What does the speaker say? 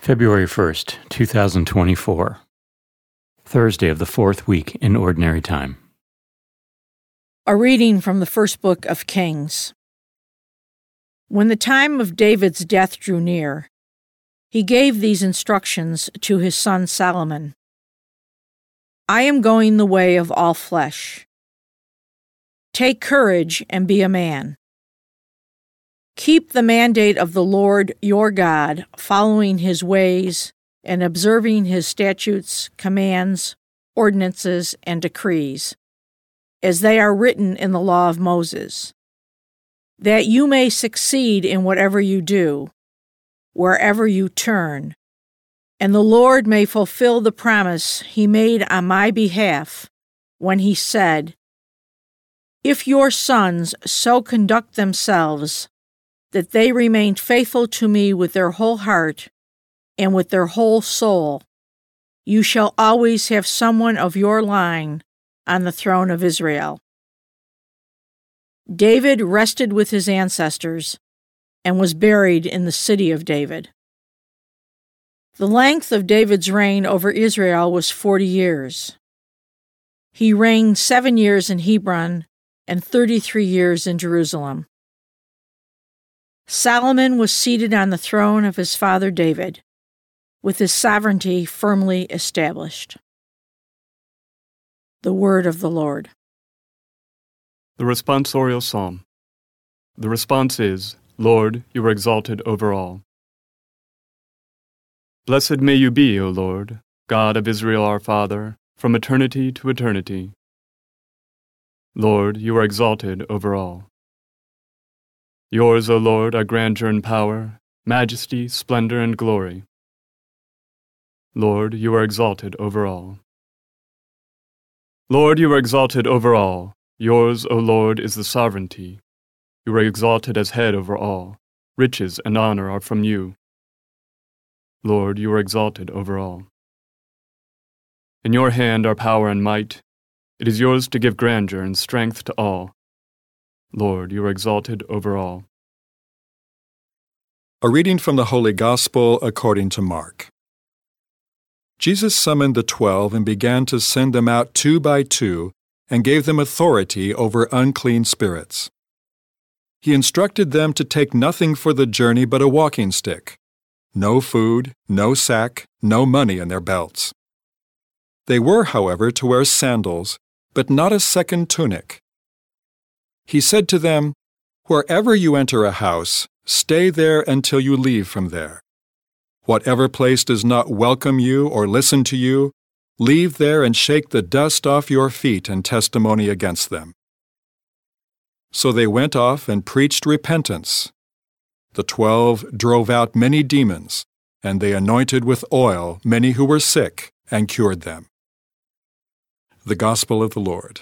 February 1st, 2024. Thursday of the fourth week in Ordinary Time. A reading from the first book of Kings. When the time of David's death drew near, he gave these instructions to his son Solomon I am going the way of all flesh. Take courage and be a man. Keep the mandate of the Lord your God, following his ways and observing his statutes, commands, ordinances, and decrees, as they are written in the law of Moses, that you may succeed in whatever you do, wherever you turn, and the Lord may fulfill the promise he made on my behalf when he said, If your sons so conduct themselves that they remained faithful to me with their whole heart and with their whole soul. You shall always have someone of your line on the throne of Israel. David rested with his ancestors and was buried in the city of David. The length of David's reign over Israel was forty years. He reigned seven years in Hebron and thirty three years in Jerusalem. Solomon was seated on the throne of his father David, with his sovereignty firmly established. The Word of the Lord. The responsorial psalm. The response is, Lord, you are exalted over all. Blessed may you be, O Lord, God of Israel our Father, from eternity to eternity. Lord, you are exalted over all. Yours, O Lord, are grandeur and power, majesty, splendor, and glory. Lord, you are exalted over all. Lord, you are exalted over all. Yours, O Lord, is the sovereignty. You are exalted as head over all. Riches and honor are from you. Lord, you are exalted over all. In your hand are power and might. It is yours to give grandeur and strength to all. Lord, you are exalted over all. A reading from the Holy Gospel according to Mark. Jesus summoned the twelve and began to send them out two by two and gave them authority over unclean spirits. He instructed them to take nothing for the journey but a walking stick, no food, no sack, no money in their belts. They were, however, to wear sandals, but not a second tunic he said to them, Wherever you enter a house, stay there until you leave from there. Whatever place does not welcome you or listen to you, leave there and shake the dust off your feet in testimony against them. So they went off and preached repentance. The twelve drove out many demons, and they anointed with oil many who were sick and cured them. The Gospel of the Lord.